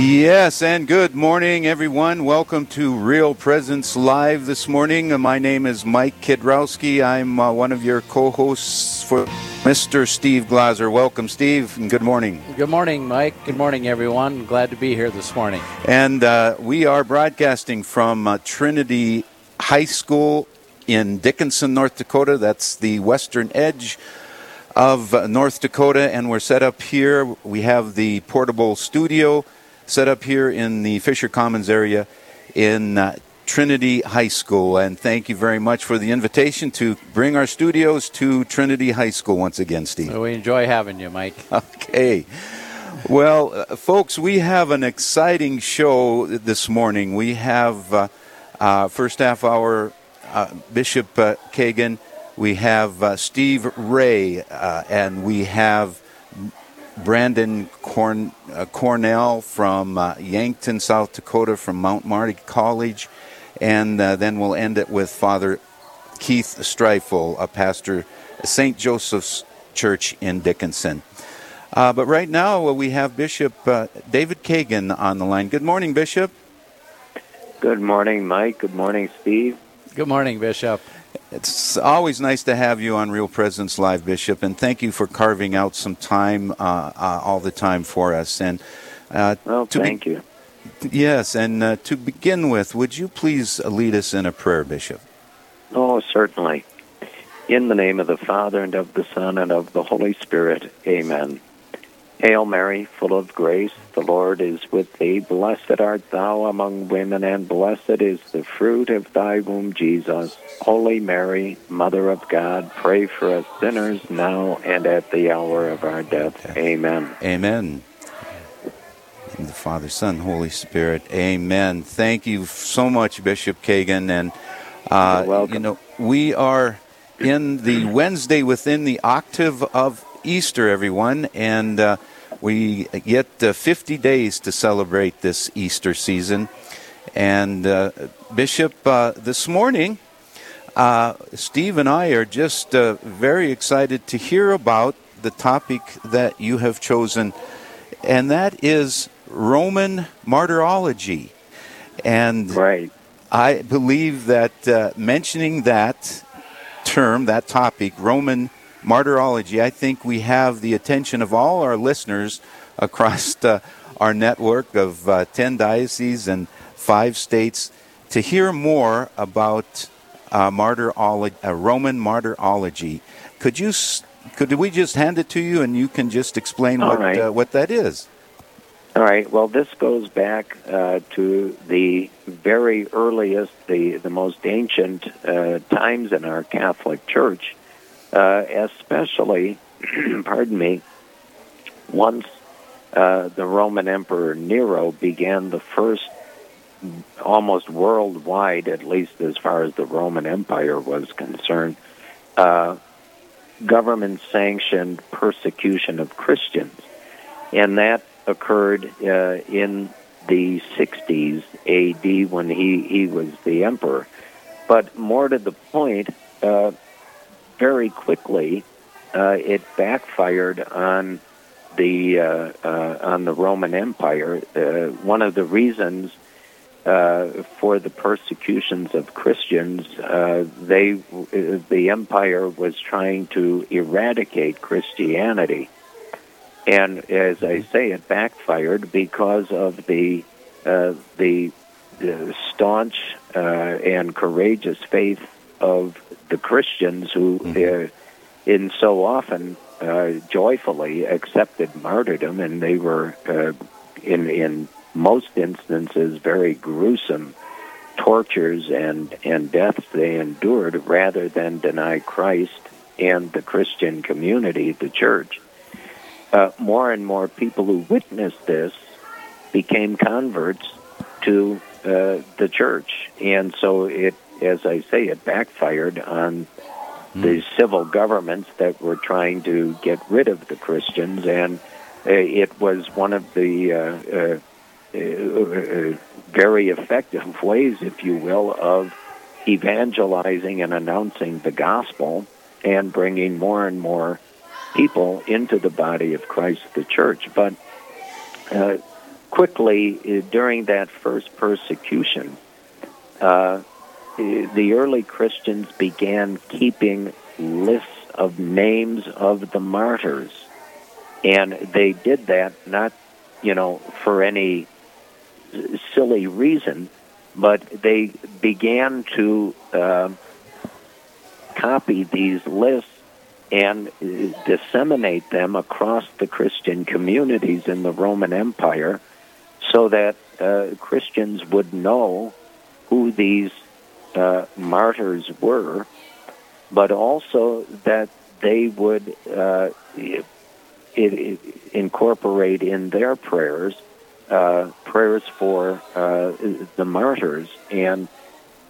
Yes, and good morning, everyone. Welcome to Real Presence Live this morning. My name is Mike Kidrowski. I'm uh, one of your co hosts for Mr. Steve Glazer. Welcome, Steve, and good morning. Good morning, Mike. Good morning, everyone. Glad to be here this morning. And uh, we are broadcasting from uh, Trinity High School in Dickinson, North Dakota. That's the western edge of uh, North Dakota, and we're set up here. We have the portable studio set up here in the Fisher Commons area in uh, Trinity High School. And thank you very much for the invitation to bring our studios to Trinity High School once again, Steve. So we enjoy having you, Mike. Okay. Well, uh, folks, we have an exciting show this morning. We have uh, uh, first half hour uh, Bishop uh, Kagan, we have uh, Steve Ray, uh, and we have Brandon Corn, uh, Cornell from uh, Yankton, South Dakota, from Mount Marty College, and uh, then we'll end it with Father Keith Streifel, a pastor, St. Joseph's Church in Dickinson. Uh, but right now uh, we have Bishop uh, David Kagan on the line. Good morning, Bishop. Good morning, Mike. Good morning, Steve. Good morning, Bishop. It's always nice to have you on Real Presence Live, Bishop, and thank you for carving out some time uh, uh, all the time for us. And uh, Well, to be- thank you. Yes, and uh, to begin with, would you please lead us in a prayer, Bishop? Oh, certainly. In the name of the Father, and of the Son, and of the Holy Spirit. Amen. Hail Mary, full of grace, the Lord is with thee. Blessed art thou among women, and blessed is the fruit of thy womb, Jesus. Holy Mary, Mother of God, pray for us sinners now and at the hour of our death. Amen. Amen. In the Father, Son, Holy Spirit. Amen. Thank you so much, Bishop Kagan. And uh, You're welcome. you know, we are in the Wednesday within the octave of Easter, everyone, and uh, we get uh, 50 days to celebrate this Easter season. And uh, Bishop, uh, this morning, uh, Steve and I are just uh, very excited to hear about the topic that you have chosen, and that is Roman martyrology. And Right. I believe that uh, mentioning that term, that topic, Roman martyrology, I think we have the attention of all our listeners across uh, our network of uh, 10 dioceses and five states to hear more about uh, martyrology, uh, Roman martyrology. Could you, s- could we just hand it to you and you can just explain All what, right. uh, what that is? All right. Well, this goes back uh, to the very earliest, the, the most ancient uh, times in our Catholic Church, uh, especially, pardon me, once uh, the Roman Emperor Nero began the first almost worldwide, at least as far as the Roman Empire was concerned, uh, government sanctioned persecution of Christians. And that occurred uh, in the 60s AD when he, he was the emperor. But more to the point, uh, very quickly, uh, it backfired on the uh, uh, on the Roman Empire. Uh, one of the reasons uh, for the persecutions of Christians, uh, they the empire was trying to eradicate Christianity, and as I say, it backfired because of the uh, the, the staunch uh, and courageous faith of the Christians who, uh, in so often uh, joyfully accepted martyrdom, and they were uh, in in most instances very gruesome tortures and and deaths they endured rather than deny Christ and the Christian community, the church. uh, more and more people who witnessed this became converts to uh, the church, and so it, as I say, it backfired on the civil governments that were trying to get rid of the Christians, and uh, it was one of the uh, uh, uh, very effective ways, if you will, of evangelizing and announcing the gospel and bringing more and more people into the body of Christ, the church. But uh, quickly, uh, during that first persecution, uh, the early Christians began keeping lists of names of the martyrs. And they did that not, you know, for any silly reason, but they began to uh, copy these lists and disseminate them across the Christian communities in the Roman Empire so that uh, Christians would know who these uh, martyrs were, but also that they would uh, it, it, incorporate in their prayers uh, prayers for uh, the martyrs. And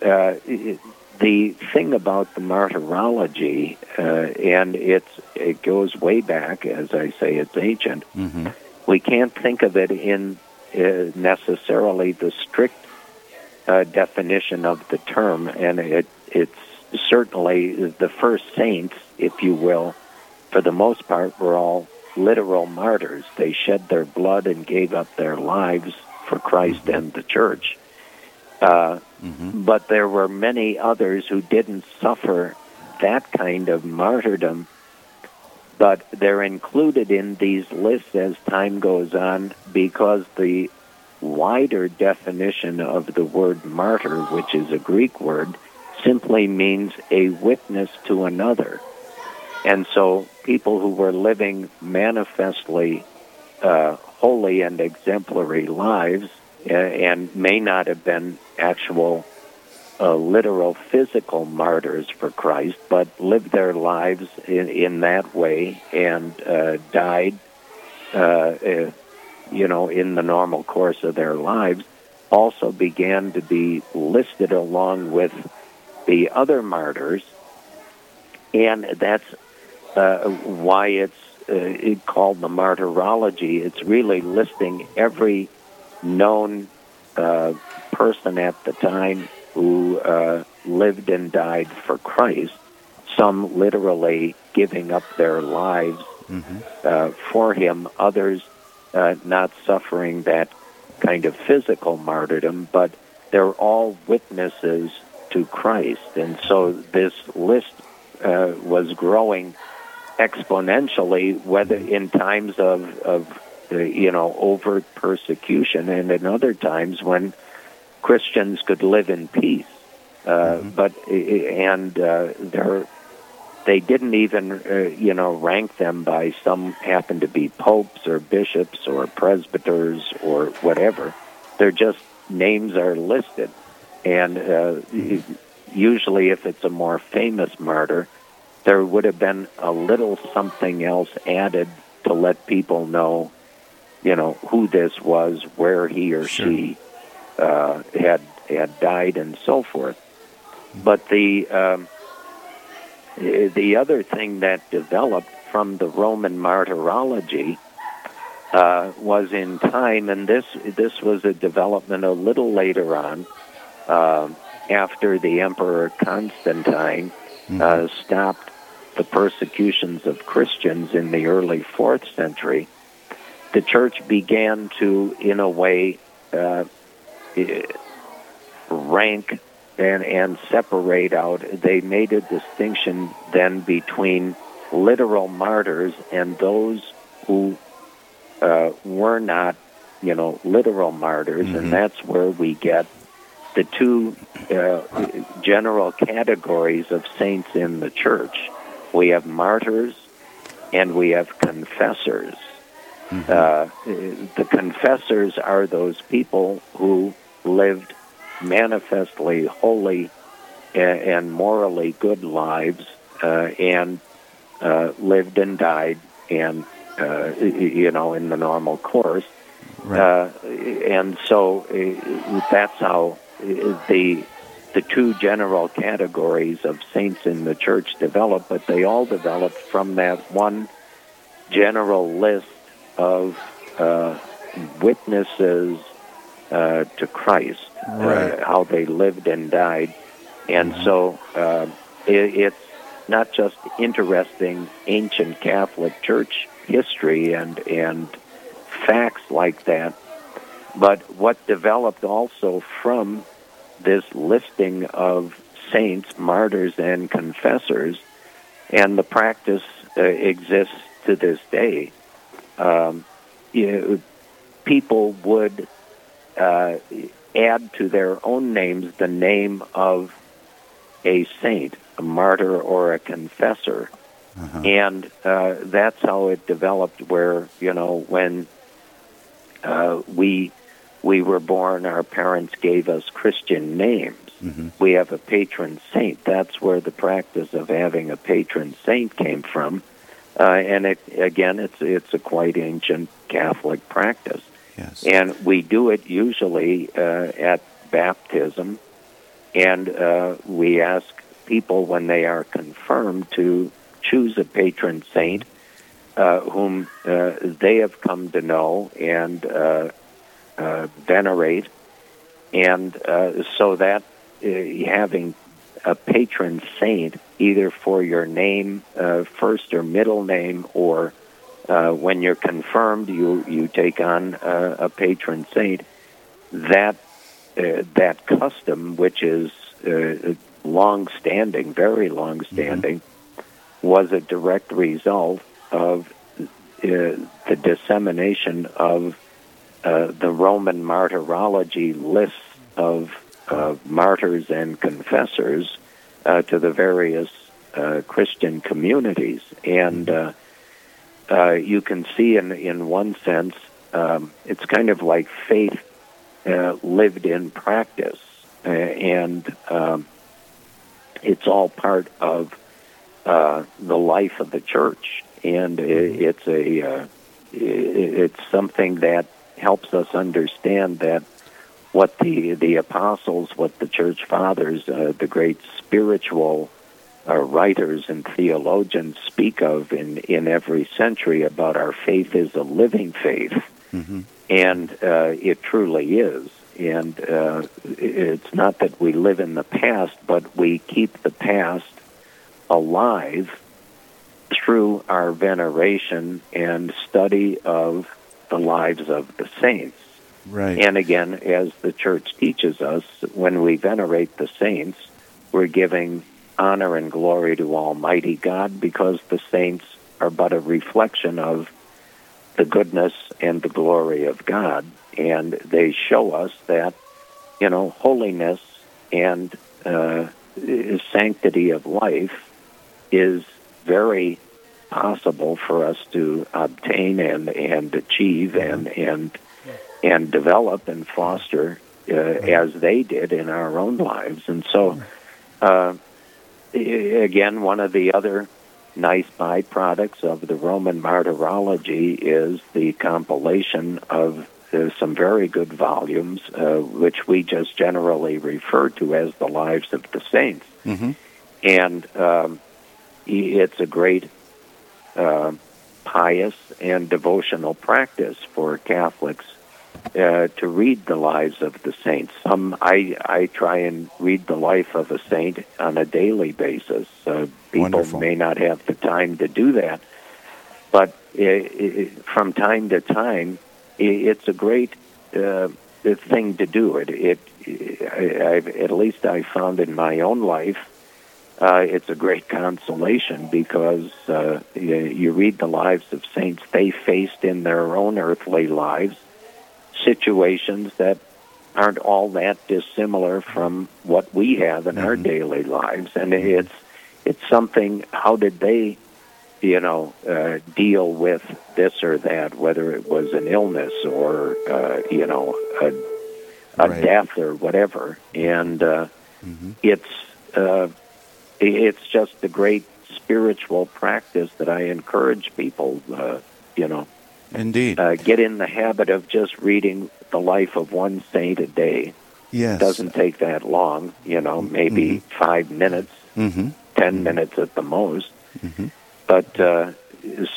uh, it, the thing about the martyrology, uh, and it's it goes way back, as I say, it's ancient. Mm-hmm. We can't think of it in uh, necessarily the strict uh, definition of the term, and it it's certainly the first saints, if you will, for the most part, were all literal martyrs. They shed their blood and gave up their lives for Christ and the church. Uh, Mm-hmm. But there were many others who didn't suffer that kind of martyrdom, but they're included in these lists as time goes on because the wider definition of the word martyr, which is a Greek word, simply means a witness to another. And so people who were living manifestly uh, holy and exemplary lives uh, and may not have been actual uh, literal physical martyrs for Christ, but lived their lives in, in that way and uh, died, uh, uh, you know, in the normal course of their lives, also began to be listed along with the other martyrs, and that's uh, why it's uh, called the martyrology. It's really listing every known uh, person at the time who uh, lived and died for Christ, some literally giving up their lives Mm-hmm. uh, for him, others uh, not suffering that kind of physical martyrdom, but they're all witnesses to Christ. And so this list uh, was growing exponentially, whether in times of, of uh, you know, overt persecution and in other times when Christians could live in peace. Uh, But and uh, there, they didn't even uh, you know rank them by some happen to be popes or bishops or presbyters or whatever. They're just names are listed, and uh, usually if it's a more famous martyr, there would have been a little something else added to let people know, you know, who this was, where he or Sure. she uh, had had died, and so forth. But the um, the other thing that developed from the Roman martyrology uh, was in time, and this this was a development a little later on, uh, after the Emperor Constantine uh, stopped the persecutions of Christians in the early fourth century. The church began to, in a way, uh, eh, rank and, and separate out. They made a distinction then between literal martyrs and those who uh, were not, you know, literal martyrs, and that's where we get the two uh, general categories of saints in the church. We have martyrs and we have confessors. Uh, the confessors are those people who lived manifestly holy and morally good lives uh, and uh, lived and died and uh, you know, in the normal course. Right. Uh, and so that's how the the two general categories of saints in the church develop, but they all developed from that one general list of uh, witnesses uh, to Christ, Right. uh, how they lived and died. And so uh, it, it's not just interesting ancient Catholic Church history and, and facts like that, but what developed also from this listing of saints, martyrs, and confessors, and the practice uh, exists to this day. Um, you know, people would uh, add to their own names the name of a saint, a martyr, or a confessor. And uh, that's how it developed. Where you know when uh, we we were born, our parents gave us Christian names. We have a patron saint. That's where the practice of having a patron saint came from. Uh, and it, again, it's it's a quite ancient Catholic practice, yes. and we do it usually uh, at baptism, and uh, we ask people when they are confirmed to choose a patron saint uh, whom uh, they have come to know and uh, uh, venerate, and so that having a patron saint either for your name, first or middle name, or uh, when you're confirmed, you you take on uh, a patron saint. That uh, that custom, which is uh, long-standing, very long-standing, was a direct result of uh, the dissemination of uh, the Roman martyrology lists of uh, martyrs and confessors uh, to the various uh, Christian communities, and uh, uh, you can see in in one sense, um, it's kind of like faith uh, lived in practice, uh, and um, it's all part of uh, the life of the church, and i it's a uh, it's something that helps us understand that what the the apostles, what the church fathers, uh, the great spiritual uh, writers and theologians speak of in in every century about our faith is a living faith, and uh, it truly is. And uh, it's not that we live in the past, but we keep the past alive through our veneration and study of the lives of the saints. Right. And again, as the church teaches us, when we venerate the saints, we're giving honor and glory to Almighty God because the saints are but a reflection of the goodness and the glory of God. And they show us that, you know, holiness and uh, sanctity of life is very possible for us to obtain and, and achieve and, and and develop and foster uh, as they did in our own lives. And so, uh, again, one of the other nice byproducts of the Roman martyrology is the compilation of uh, some very good volumes, uh, which we just generally refer to as the lives of the saints. And um, it's a great uh, pious and devotional practice for Catholics uh, to read the lives of the saints. Um, I I try and read the life of a saint on a daily basis. Uh, people Wonderful. may not have the time to do that, but i i from time to time, i it's a great uh, thing to do. It it I, I've, at least I found in my own life. Uh, it's a great consolation because uh, you, you read the lives of saints they faced in their own earthly lives situations that aren't all that dissimilar from what we have in our daily lives, and it's it's something. How did they, you know, uh, deal with this or that? Whether it was an illness or uh, you know a, a Right. death or whatever, and uh, it's uh, it's just a great spiritual practice that I encourage people uh, you know. Indeed. Uh, get in the habit of just reading the life of one saint a day. yes. Doesn't take that long, you know, maybe five minutes, Mm-hmm. 10 minutes at the most. But uh,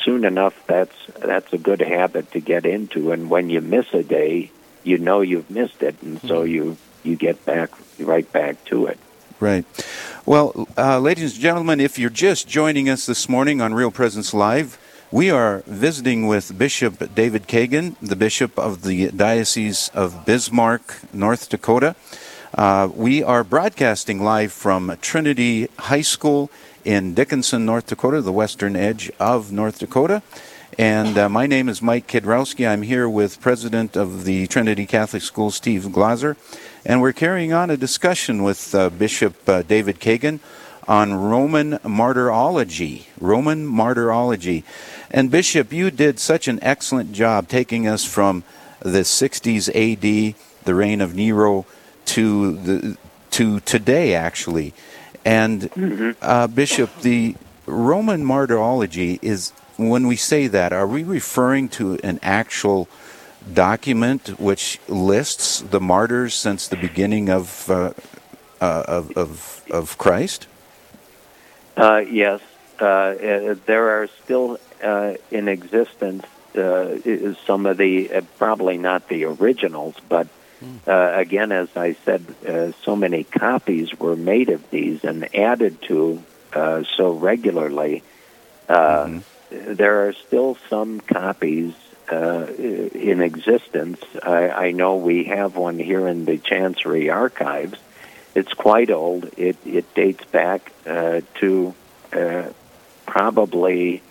soon enough, that's that's a good habit to get into. And when you miss a day, you know you've missed it, and so you you get back right back to it. Right. Well, uh, ladies and gentlemen, if you're just joining us this morning on Real Presence Live, we are visiting with Bishop David Kagan, the Bishop of the Diocese of Bismarck, North Dakota. Uh, we are broadcasting live from Trinity High School in Dickinson, North Dakota, the western edge of North Dakota. And uh, my name is Mike Kidrowski. I'm here with President of the Trinity Catholic School, Steve Glazer. And we're carrying on a discussion with uh, Bishop uh, David Kagan on Roman martyrology. Roman martyrology. And Bishop, you did such an excellent job taking us from the 60s AD, the reign of Nero, to the to today, actually. And uh, Bishop, the Roman martyrology is when we say that, are we referring to an actual document which lists the martyrs since the beginning of uh, uh, of, of of Christ? Uh, yes, uh, uh, there are still uh, in existence uh, some of the uh, probably not the originals, but uh, again, as I said, uh, so many copies were made of these and added to uh, so regularly. Uh, There are still some copies uh, in existence. I, I know we have one here in the Chancery Archives. It's quite old. It it dates back uh, to uh, probably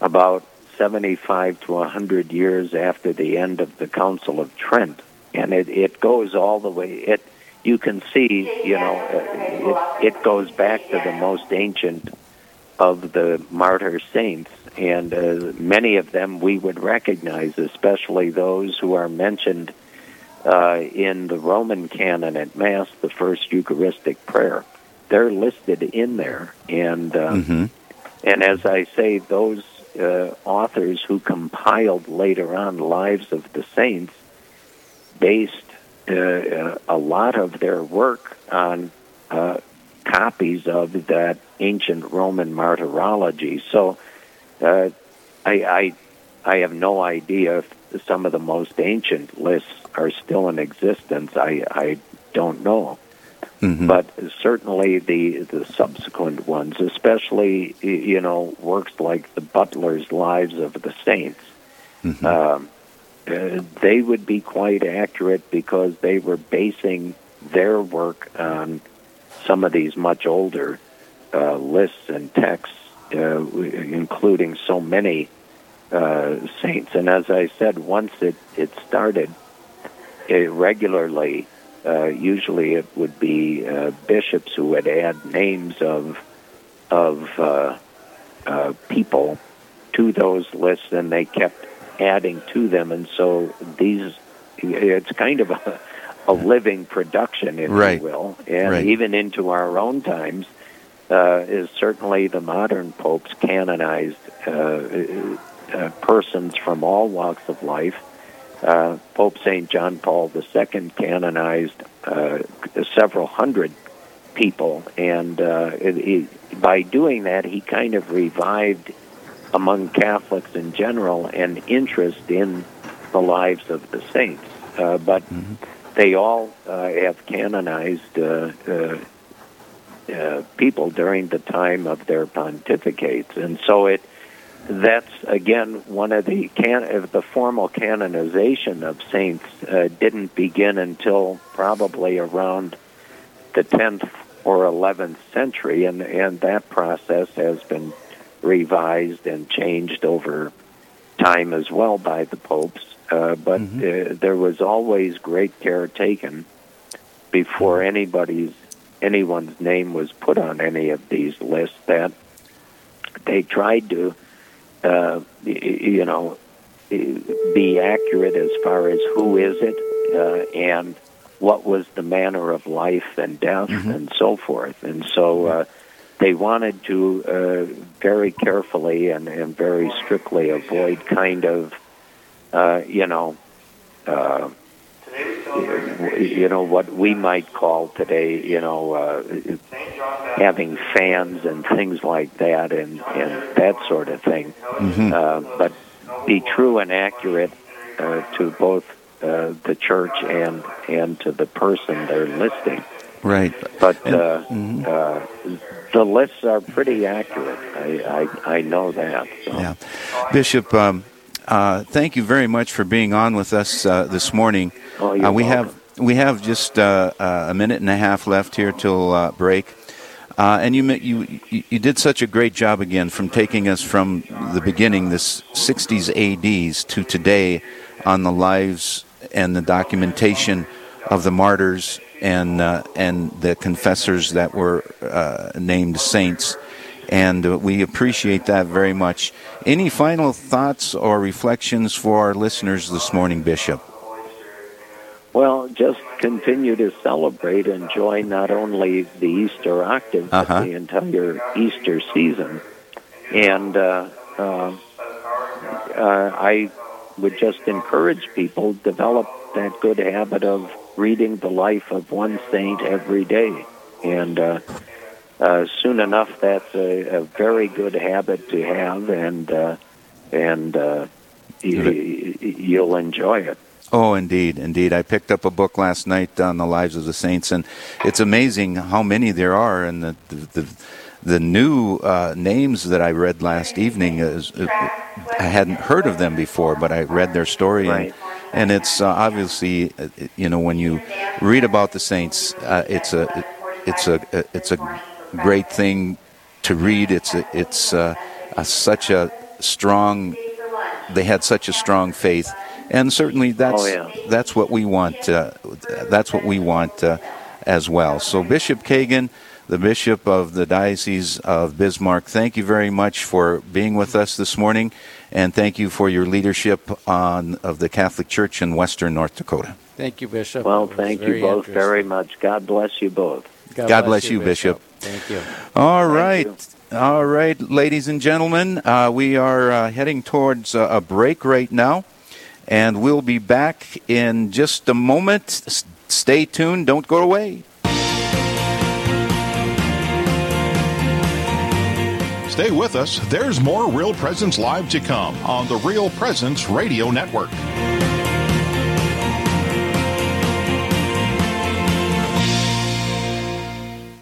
about 75 to 100 years after the end of the Council of Trent, and it it goes all the way. It you can see, you know, uh, it it goes back to the most ancient of the martyr saints, and uh, many of them we would recognize, especially those who are mentioned uh, in the Roman canon at Mass, the first Eucharistic prayer. They're listed in there, and um, and as I say, those uh, authors who compiled later on lives of the saints based uh, uh, a lot of their work on uh, copies of that ancient Roman martyrology. So uh, I, I I have no idea if some of the most ancient lists are still in existence. I I don't know. But certainly the the subsequent ones, especially you know works like the Butler's Lives of the Saints, um, uh, they would be quite accurate because they were basing their work on some of these much older uh, lists and texts, uh, including so many uh, saints. And as I said, once it, it started uh, regularly, uh, usually it would be uh, bishops who would add names of of uh, uh, people to those lists, and they kept adding to them, and so these it's kind of a, a living production, if Right. you will, and Right. even into our own times. Uh, is certainly the modern popes canonized uh, uh, persons from all walks of life. Uh, Pope St. John Paul II canonized uh, several hundred people, and uh, it, it, by doing that, he kind of revived among Catholics in general an interest in the lives of the saints. Uh, but they all uh, have canonized uh, uh, uh, people during the time of their pontificates, and so it that's again one of the can the formal canonization of saints uh, didn't begin until probably around the 10th or 11th century, and and that process has been revised and changed over time as well by the popes. Uh, but uh, there was always great care taken before anybody's anyone's name was put on any of these lists that they tried to uh, you know be accurate as far as who is it uh, and what was the manner of life and death and so forth. And so uh, they wanted to uh, very carefully and, and very strictly avoid kind of, uh, you know, uh, you know what we might call today, you know, uh, having fans and things like that, and and that sort of thing. Mm-hmm. Uh, but be true and accurate uh, to both uh, the church and and to the person they're listing. Right. But And- uh, mhm. uh, the lists are pretty accurate. I I, I know that. So. Yeah. Bishop, um, uh, thank you very much for being on with us uh, this morning. Oh, you're uh, we welcome. have we have just uh, uh, a minute and a half left here till uh, break. Uh, and you, you you you did such a great job again from taking us from the beginning, this 60s ADs, to today, on the lives and the documentation of the martyrs and uh, and the confessors that were uh, named saints, and uh, we appreciate that very much. Any final thoughts or reflections for our listeners this morning, Bishop? Well, just continue to celebrate and join not only the Easter octave, Uh-huh. but the entire Easter season. And uh, uh, uh, I would just encourage people develop that good habit of reading the life of one saint every day. And uh, soon enough, that's a, a very good habit to have, and uh, and uh, y- you'll enjoy it. Oh, indeed, indeed. I picked up a book last night on the lives of the saints, and it's amazing how many there are. And the the, the, the new uh, names that I read last evening, is, uh, I hadn't heard of them before, but I read their story, Right. and, and it's uh, obviously, uh, you know, when you read about the saints, uh, it's a it's a it's a great thing to read. It's a, it's uh, a, such a strong they had such a strong faith, and certainly that's Oh, yeah. that's what we want. Uh, that's what we want uh, as well. So, Bishop Kagan, the Bishop of the Diocese of Bismarck, thank you very much for being with us this morning, and thank you for your leadership on of the Catholic Church in Western North Dakota. Thank you, Bishop. Well, thank you both very much. God bless you both. God bless you, Bishop. Thank you. All right. you. All right, ladies and gentlemen, uh, we are uh, heading towards uh, a break right now, and we'll be back in just a moment. S- stay tuned, don't go away. Stay with us. There's more Real Presence Live to come on the Real Presence Radio Network.